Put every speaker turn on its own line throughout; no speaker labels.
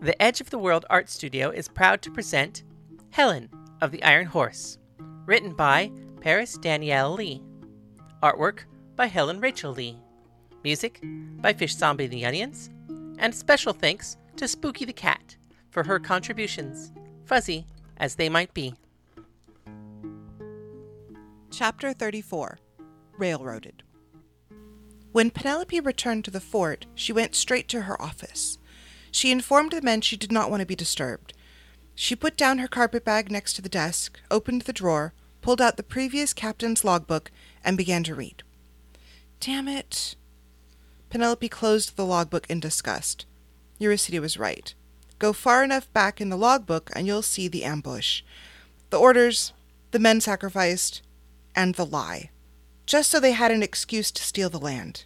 The Edge of the World Art Studio is proud to present Helen of the Iron Horse, written by Paris Danielle Lee. Artwork by Helen Rachel Lee. Music by Fish Zombie and the Onions. And special thanks to Spooky the Cat for her contributions, fuzzy as they might be.
Chapter 34 Railroaded. When Penelope returned to the fort, she went straight to her office. She informed the men she did not want to be disturbed. She put down her carpet bag next to the desk, opened the drawer, pulled out the previous captain's logbook, and began to read. Damn it. Penelope closed the logbook in disgust. Eurydice was right. Go far enough back in the logbook and you'll see the ambush. The orders, the men sacrificed, and the lie. Just so they had an excuse to steal the land.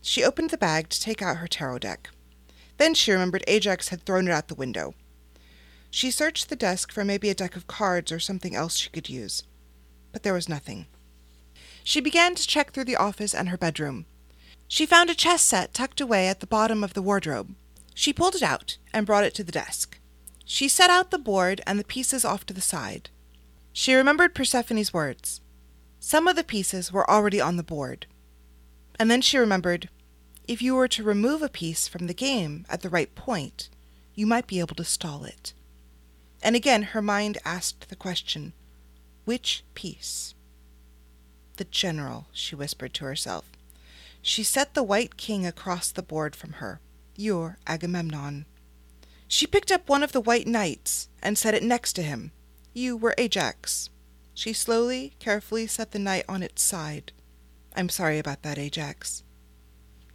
She opened the bag to take out her tarot deck. Then she remembered Ajax had thrown it out the window. She searched the desk for maybe a deck of cards or something else she could use, but there was nothing. She began to check through the office and her bedroom. She found a chess set tucked away at the bottom of the wardrobe. She pulled it out and brought it to the desk. She set out the board and the pieces off to the side. She remembered Persephone's words. Some of the pieces were already on the board. And then she remembered if you were to remove a piece from the game at the right point, you might be able to stall it. And again her mind asked the question which piece? The general, she whispered to herself. She set the white king across the board from her. You're Agamemnon. She picked up one of the white knights and set it next to him. You were Ajax. She slowly, carefully set the knight on its side. I'm sorry about that, Ajax.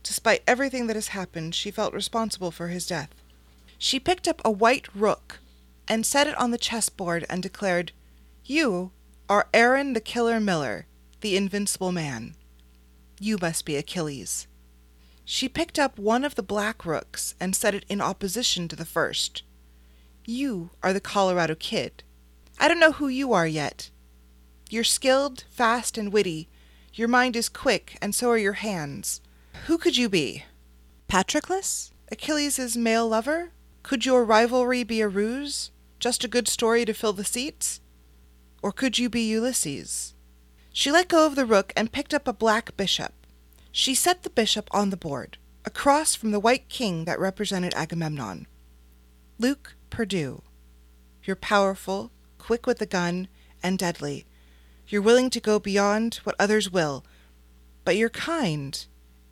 Despite everything that has happened, she felt responsible for his death. She picked up a white rook and set it on the chessboard and declared, You are Aaron the Killer Miller, the invincible man. You must be Achilles. She picked up one of the black rooks and set it in opposition to the first. You are the Colorado Kid. I don't know who you are yet. You're skilled, fast, and witty. Your mind is quick, and so are your hands. Who could you be? Patroclus? Achilles' male lover? Could your rivalry be a ruse? Just a good story to fill the seats? Or could you be Ulysses? She let go of the rook and picked up a black bishop. She set the bishop on the board, across from the white king that represented Agamemnon. Luke Perdue. You're powerful, quick with the gun, and deadly. You're willing to go beyond what others will, but you're kind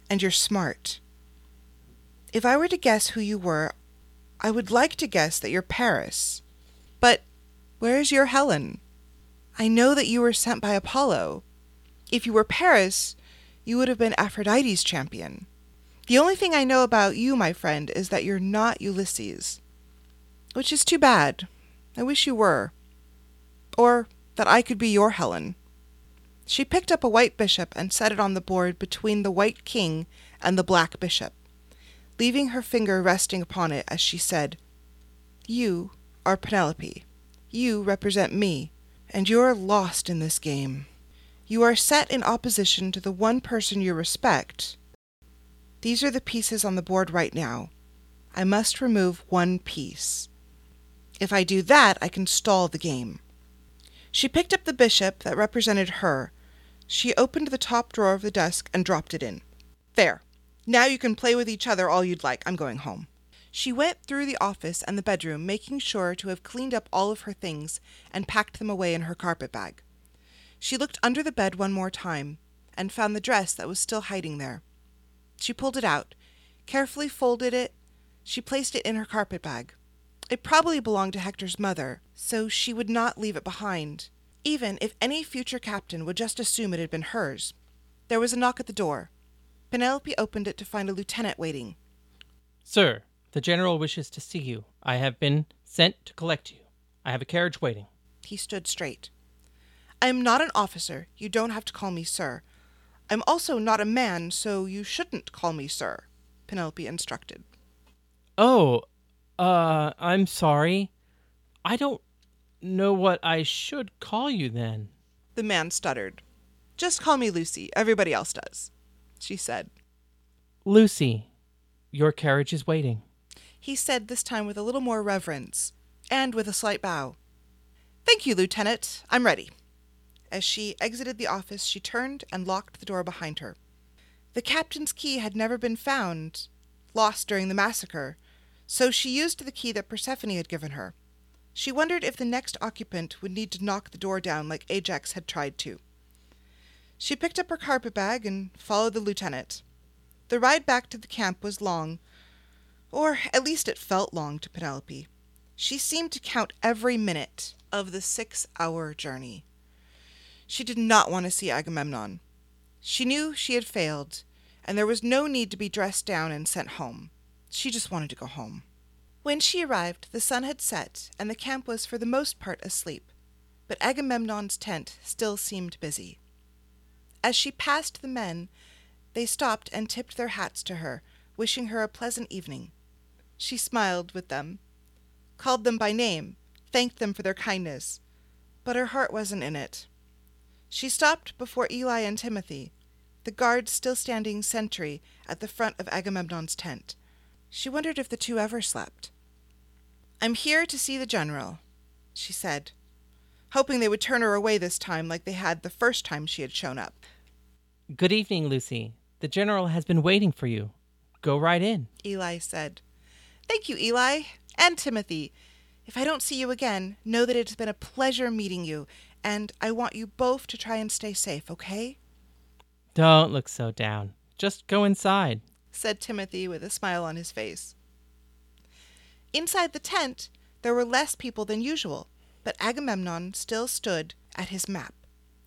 and you're smart. If I were to guess who you were, I would like to guess that you're Paris. But where is your Helen? I know that you were sent by Apollo. If you were Paris, you would have been Aphrodite's champion. The only thing I know about you, my friend, is that you're not Ulysses. Which is too bad. I wish you were. Or that I could be your Helen. She picked up a white bishop and set it on the board between the white king and the black bishop, leaving her finger resting upon it as she said, You are Penelope. You represent me, and you're lost in this game. You are set in opposition to the one person you respect. These are the pieces on the board right now. I must remove one piece. If I do that, I can stall the game. She picked up the bishop that represented her. She opened the top drawer of the desk and dropped it in. There. Now you can play with each other all you'd like. I'm going home. She went through the office and the bedroom, making sure to have cleaned up all of her things and packed them away in her carpet bag. She looked under the bed one more time and found the dress that was still hiding there. She pulled it out, carefully folded it. She placed it in her carpet bag. It probably belonged to Hector's mother, so she would not leave it behind, even if any future captain would just assume it had been hers. There was a knock at the door. Penelope opened it to find a lieutenant waiting.
Sir, the general wishes to see you. I have been sent to collect you. I have a carriage waiting.
He stood straight. I am not an officer. You don't have to call me sir. I'm also not a man, so you shouldn't call me sir, Penelope instructed.
Oh, uh, I'm sorry. I don't know what I should call you then.
The man stuttered. Just call me Lucy. Everybody else does, she said.
Lucy, your carriage is waiting.
he said this time with a little more reverence, and with a slight bow. Thank you, Lieutenant. I'm ready. As she exited the office, she turned and locked the door behind her. The captain's key had never been found, lost during the massacre, so she used the key that Persephone had given her. She wondered if the next occupant would need to knock the door down like Ajax had tried to. She picked up her carpet bag and followed the lieutenant. The ride back to the camp was long, or at least it felt long to Penelope. She seemed to count every minute of the six hour journey. She did not want to see Agamemnon. She knew she had failed, and there was no need to be dressed down and sent home. She just wanted to go home. When she arrived, the sun had set, and the camp was for the most part asleep, but Agamemnon's tent still seemed busy. As she passed the men, they stopped and tipped their hats to her, wishing her a pleasant evening. She smiled with them, called them by name, thanked them for their kindness, but her heart wasn't in it. She stopped before Eli and Timothy, the guards still standing sentry at the front of Agamemnon's tent. She wondered if the two ever slept. I'm here to see the general, she said, hoping they would turn her away this time like they had the first time she had shown up.
Good evening, Lucy. The general has been waiting for you. Go right in,
Eli said. Thank you, Eli, and Timothy. If I don't see you again, know that it's been a pleasure meeting you, and I want you both to try and stay safe, okay?
Don't look so down. Just go inside,
said Timothy with a smile on his face. Inside the tent, there were less people than usual, but Agamemnon still stood at his map,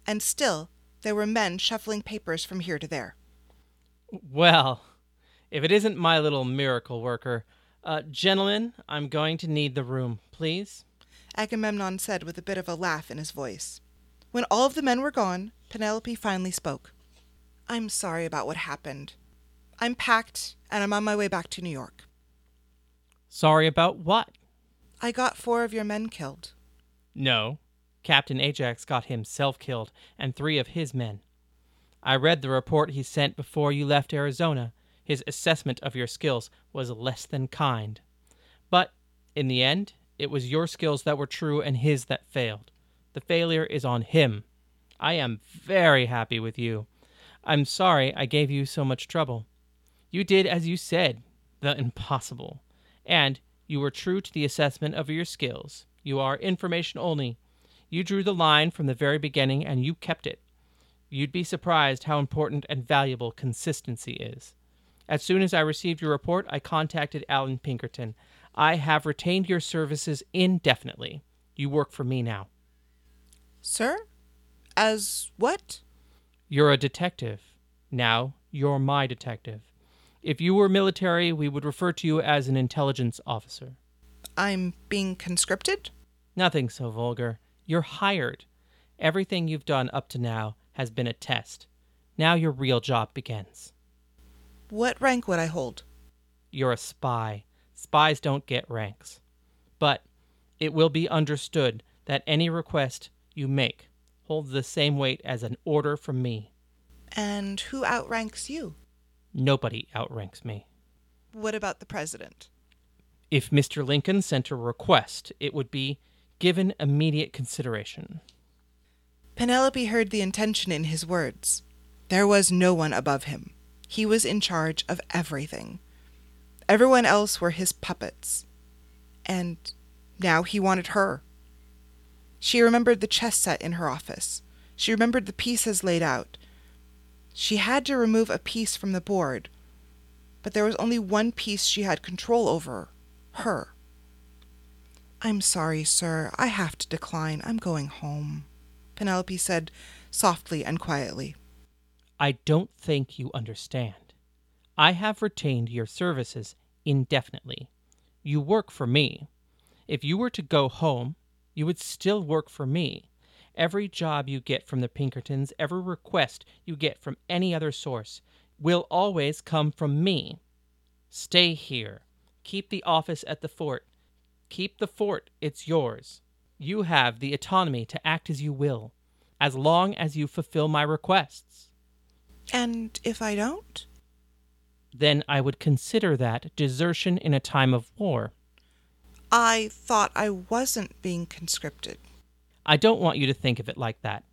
and still there were men shuffling papers from here to there.
Well, if it isn't my little miracle worker. Uh, gentlemen, I'm going to need the room, please.
Agamemnon said with a bit of a laugh in his voice. When all of the men were gone, Penelope finally spoke. I'm sorry about what happened. I'm packed and I'm on my way back to New York.
Sorry about what?
I got four of your men killed.
No. Captain Ajax got himself killed and three of his men. I read the report he sent before you left Arizona. His assessment of your skills was less than kind. But in the end, it was your skills that were true and his that failed. The failure is on him. I am very happy with you. I'm sorry I gave you so much trouble. You did as you said, the impossible. And you were true to the assessment of your skills. You are information only. You drew the line from the very beginning and you kept it. You'd be surprised how important and valuable consistency is. As soon as I received your report, I contacted Allan Pinkerton. I have retained your services indefinitely. You work for me now.
Sir? As what?
You're a detective. Now you're my detective. If you were military, we would refer to you as an intelligence officer.
I'm being conscripted?
Nothing so vulgar. You're hired. Everything you've done up to now has been a test. Now your real job begins.
What rank would I hold?
You're a spy. Spies don't get ranks. But it will be understood that any request you make holds the same weight as an order from me.
And who outranks you?
Nobody outranks me.
What about the president?
If Mr. Lincoln sent a request, it would be given immediate consideration.
Penelope heard the intention in his words. There was no one above him. He was in charge of everything. Everyone else were his puppets. And now he wanted her. She remembered the chess set in her office. She remembered the pieces laid out. She had to remove a piece from the board, but there was only one piece she had control over her. I'm sorry, sir. I have to decline. I'm going home, Penelope said softly and quietly.
I don't think you understand. I have retained your services indefinitely. You work for me. If you were to go home, you would still work for me. Every job you get from the Pinkertons, every request you get from any other source, will always come from me. Stay here. Keep the office at the fort. Keep the fort, it's yours. You have the autonomy to act as you will, as long as you fulfill my requests.
And if I don't?
then I would consider that desertion in a time of war.
I thought I wasn't being conscripted.
I don't want you to think of it like that.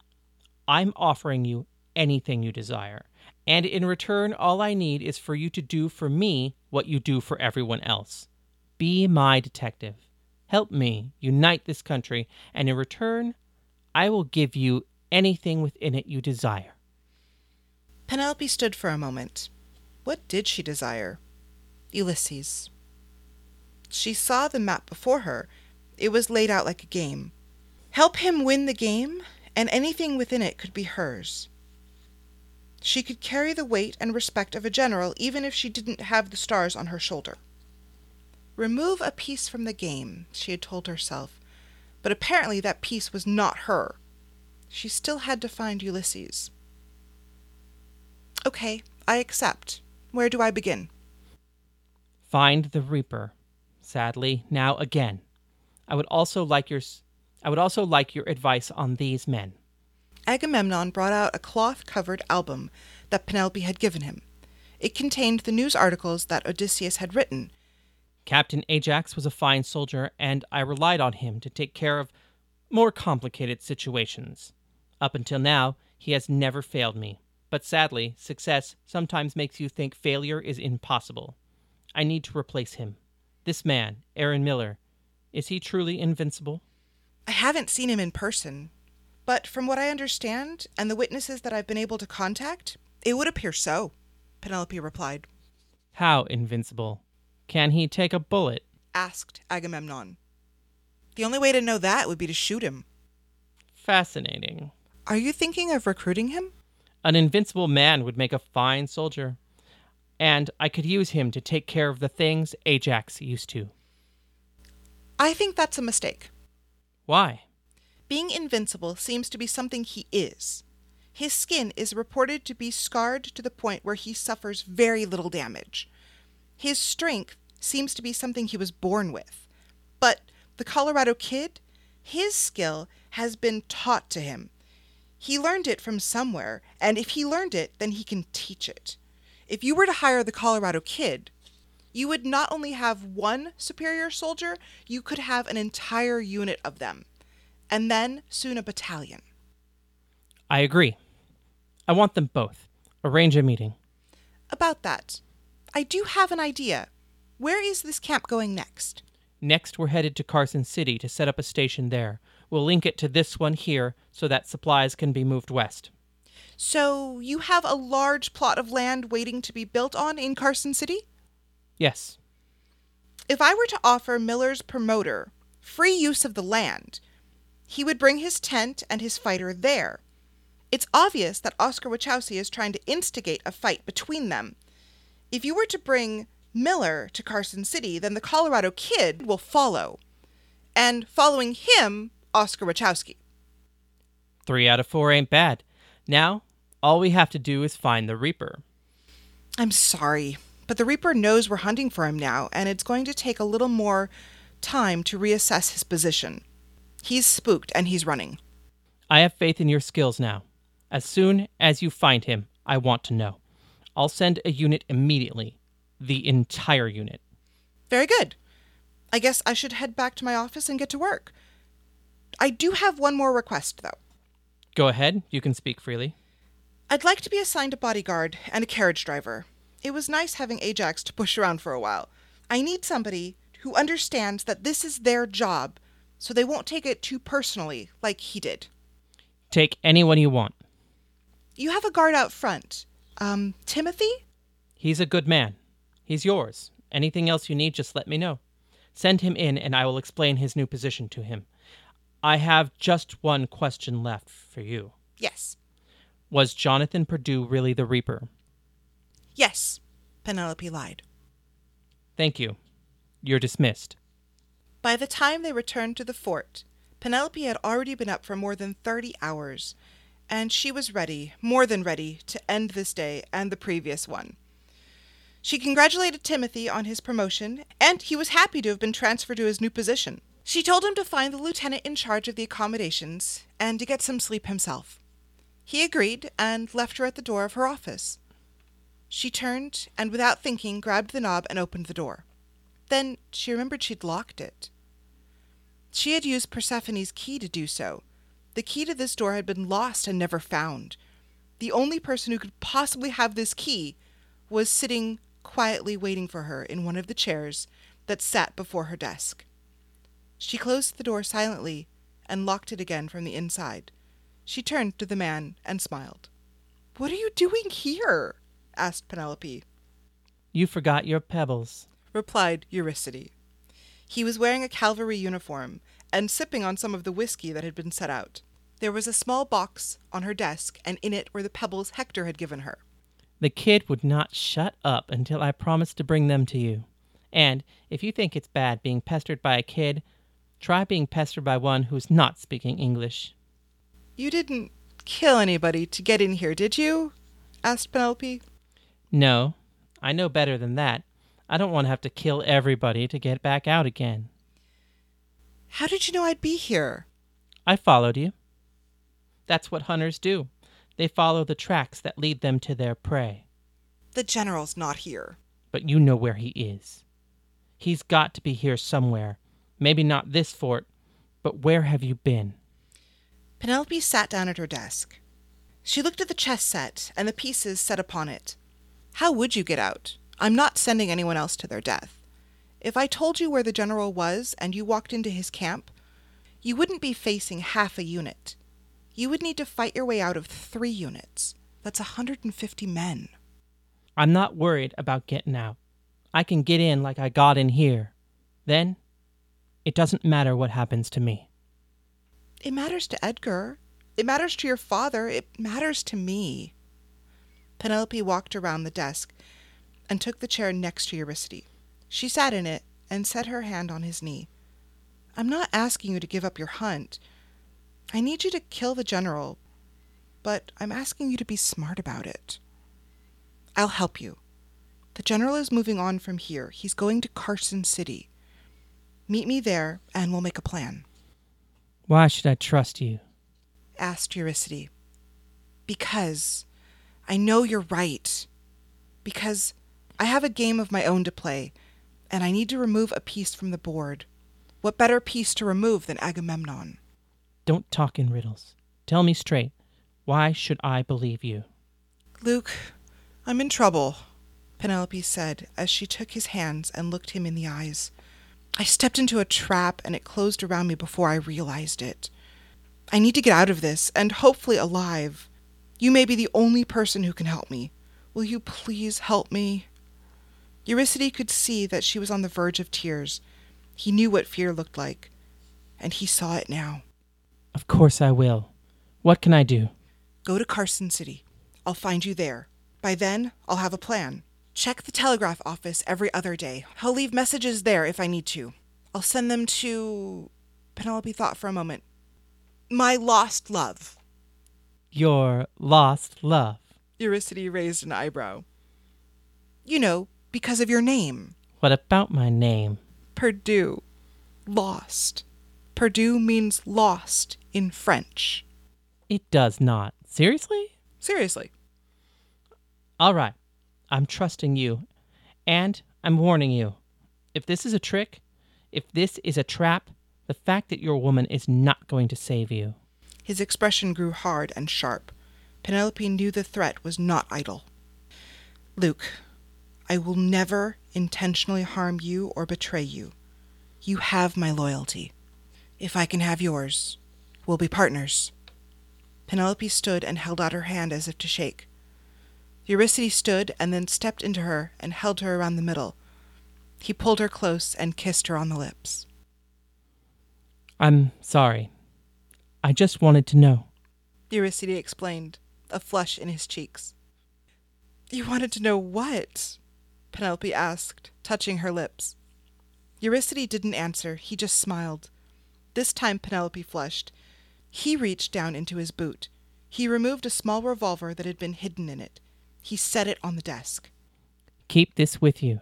I'm offering you anything you desire, and in return, all I need is for you to do for me what you do for everyone else. Be my detective. Help me unite this country, and in return, I will give you anything within it you desire.
Penelope stood for a moment. What did she desire? Ulysses. She saw the map before her. It was laid out like a game. Help him win the game, and anything within it could be hers. She could carry the weight and respect of a general even if she didn't have the stars on her shoulder. Remove a piece from the game, she had told herself, but apparently that piece was not her. She still had to find Ulysses. Okay, I accept. Where do I begin?
Find the Reaper. Sadly, now again. I would also like your I would also like your advice on these men.
Agamemnon brought out a cloth-covered album that Penelope had given him. It contained the news articles that Odysseus had written.
Captain Ajax was a fine soldier, and I relied on him to take care of more complicated situations. Up until now, he has never failed me. But sadly, success sometimes makes you think failure is impossible. I need to replace him. This man, Aaron Miller, is he truly invincible?
I haven't seen him in person, but from what I understand and the witnesses that I've been able to contact, it would appear so, Penelope replied.
How invincible? Can he take a bullet?
asked Agamemnon. The only way to know that would be to shoot him.
Fascinating.
Are you thinking of recruiting him?
An invincible man would make a fine soldier, and I could use him to take care of the things Ajax used to.
I think that's a mistake.
Why?
Being invincible seems to be something he is. His skin is reported to be scarred to the point where he suffers very little damage. His strength seems to be something he was born with. But the Colorado kid, his skill has been taught to him. He learned it from somewhere, and if he learned it, then he can teach it. If you were to hire the Colorado kid, you would not only have one superior soldier, you could have an entire unit of them, and then soon a battalion.
I agree. I want them both. Arrange a meeting.
About that, I do have an idea. Where is this camp going next?
Next, we're headed to Carson City to set up a station there. We'll link it to this one here so that supplies can be moved west.
So, you have a large plot of land waiting to be built on in Carson City?
Yes.
If I were to offer Miller's promoter free use of the land, he would bring his tent and his fighter there. It's obvious that Oscar Wachowski is trying to instigate a fight between them. If you were to bring Miller to Carson City, then the Colorado Kid will follow. And following him, Oscar Wachowski.
Three out of four ain't bad. Now, all we have to do is find the Reaper.
I'm sorry, but the Reaper knows we're hunting for him now, and it's going to take a little more time to reassess his position. He's spooked and he's running.
I have faith in your skills now. As soon as you find him, I want to know. I'll send a unit immediately. The entire unit.
Very good. I guess I should head back to my office and get to work. I do have one more request, though.
Go ahead, you can speak freely.
I'd like to be assigned a bodyguard and a carriage driver. It was nice having Ajax to push around for a while. I need somebody who understands that this is their job, so they won't take it too personally like he did.
Take anyone you want.
You have a guard out front. Um, Timothy?
He's a good man. He's yours. Anything else you need, just let me know. Send him in, and I will explain his new position to him. I have just one question left for you.
Yes.
Was Jonathan Perdue really the Reaper?
Yes, Penelope lied.
Thank you. You're dismissed.
By the time they returned to the fort, Penelope had already been up for more than 30 hours, and she was ready, more than ready, to end this day and the previous one. She congratulated Timothy on his promotion, and he was happy to have been transferred to his new position. She told him to find the lieutenant in charge of the accommodations and to get some sleep himself. He agreed and left her at the door of her office. She turned and, without thinking, grabbed the knob and opened the door. Then she remembered she'd locked it. She had used Persephone's key to do so. The key to this door had been lost and never found. The only person who could possibly have this key was sitting quietly waiting for her in one of the chairs that sat before her desk. She closed the door silently and locked it again from the inside. She turned to the man and smiled. What are you doing here? Asked Penelope.
You forgot your pebbles,
replied Eurydice. He was wearing a cavalry uniform and sipping on some of the whiskey that had been set out. There was a small box on her desk, and in it were the pebbles Hector had given her.
The kid would not shut up until I promised to bring them to you. And if you think it's bad being pestered by a kid, try being pestered by one who's not speaking English.
You didn't kill anybody to get in here, did you? asked Penelope.
No, I know better than that. I don't want to have to kill everybody to get back out again.
How did you know I'd be here?
I followed you. That's what hunters do. They follow the tracks that lead them to their prey.
The general's not here.
But you know where he is. He's got to be here somewhere. Maybe not this fort, but where have you been?
Penelope sat down at her desk. She looked at the chess set and the pieces set upon it. How would you get out? I'm not sending anyone else to their death. If I told you where the general was and you walked into his camp, you wouldn't be facing half a unit. You would need to fight your way out of three units. That's a 150 men.
I'm not worried about getting out. I can get in like I got in here. Then, it doesn't matter what happens to me.
It matters to Edgar. It matters to your father. It matters to me. Penelope walked around the desk and took the chair next to Eurydice. She sat in it and set her hand on his knee. I'm not asking you to give up your hunt. I need you to kill the general, but I'm asking you to be smart about it. I'll help you. The general is moving on from here. He's going to Carson City. Meet me there, and we'll make a plan.
Why should I trust you?
asked Eurydice. Because I know you're right. Because I have a game of my own to play, and I need to remove a piece from the board. What better piece to remove than Agamemnon?
Don't talk in riddles. Tell me straight. Why should I believe you?
Luke, I'm in trouble, Penelope said as she took his hands and looked him in the eyes. I stepped into a trap and it closed around me before I realized it. I need to get out of this, and hopefully alive. You may be the only person who can help me. Will you please help me? Eurydice could see that she was on the verge of tears. He knew what fear looked like, and he saw it now.
Of course I will. What can I do?
Go to Carson City. I'll find you there. By then, I'll have a plan. Check the telegraph office every other day. I'll leave messages there if I need to. I'll send them to. Penelope thought for a moment. My lost love.
Your lost love.
Eurydice raised an eyebrow. You know, because of your name.
What about my name?
Perdue. Lost. Perdue means lost in French.
It does not. Seriously?
Seriously.
All right. I'm trusting you. And I'm warning you. If this is a trick, if this is a trap, the fact that your woman is not going to save you.
His expression grew hard and sharp. Penelope knew the threat was not idle. Luke, I will never intentionally harm you or betray you. You have my loyalty. If I can have yours, we'll be partners. Penelope stood and held out her hand as if to shake. Eurydice stood and then stepped into her and held her around the middle. He pulled her close and kissed her on the lips.
I'm sorry. I just wanted to know.
Eurydice explained, a flush in his cheeks. You wanted to know what? Penelope asked, touching her lips. Eurydice didn't answer, he just smiled. This time Penelope flushed. He reached down into his boot. He removed a small revolver that had been hidden in it. He set it on the desk.
Keep this with you.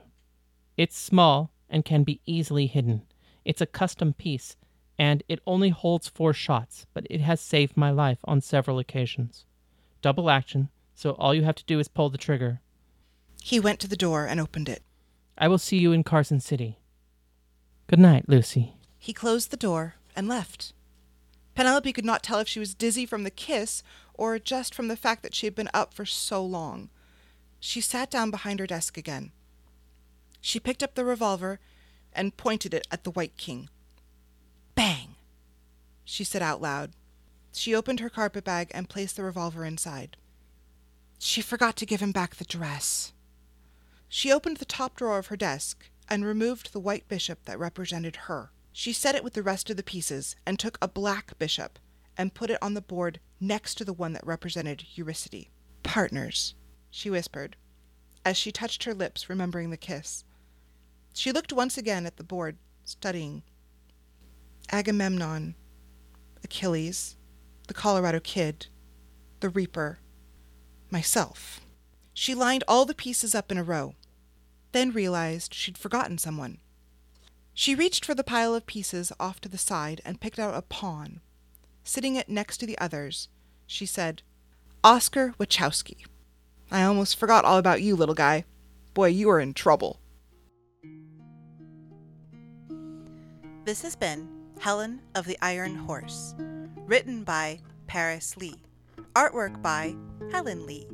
It's small and can be easily hidden. It's a custom piece, and it only holds four shots, but it has saved my life on several occasions. Double action, so all you have to do is pull the trigger.
He went to the door and opened it.
I will see you in Carson City. Good night, Lucy.
He closed the door and left. Penelope could not tell if she was dizzy from the kiss or just from the fact that she had been up for so long. She sat down behind her desk again. She picked up the revolver and pointed it at the White King. She said out loud. She opened her carpet bag and placed the revolver inside. She forgot to give him back the dress. She opened the top drawer of her desk and removed the white bishop that represented her. She set it with the rest of the pieces and took a black bishop and put it on the board next to the one that represented Eurydice. Partners, she whispered, as she touched her lips, remembering the kiss. She looked once again at the board, studying. Agamemnon, Achilles, the Colorado Kid, the Reaper, myself. She lined all the pieces up in a row, then realized she'd forgotten someone. She reached for the pile of pieces off to the side and picked out a pawn. Sitting it next to the others, she said, Oscar Wachowski. I almost forgot all about you, little guy. Boy, you are in trouble.
This has been Helen of the Iron Horse, written by Paris Lee, artwork by Helen Lee,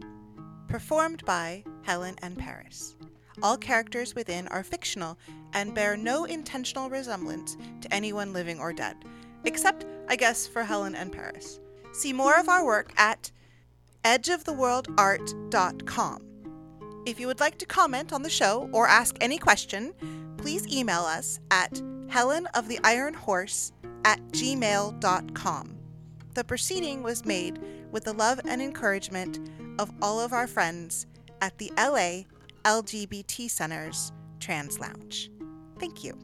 performed by Helen and Paris. All characters within are fictional and bear no intentional resemblance to anyone living or dead, except, I guess, for Helen and Paris. See more of our work at edgeoftheworldart.com. If you would like to comment on the show or ask any question, please email us at helen of the iron horse at gmail.com. The proceeding was made with the love and encouragement of all of our friends at the LA LGBT Center's Trans Lounge. Thank you.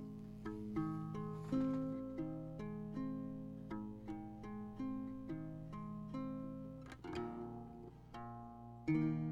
you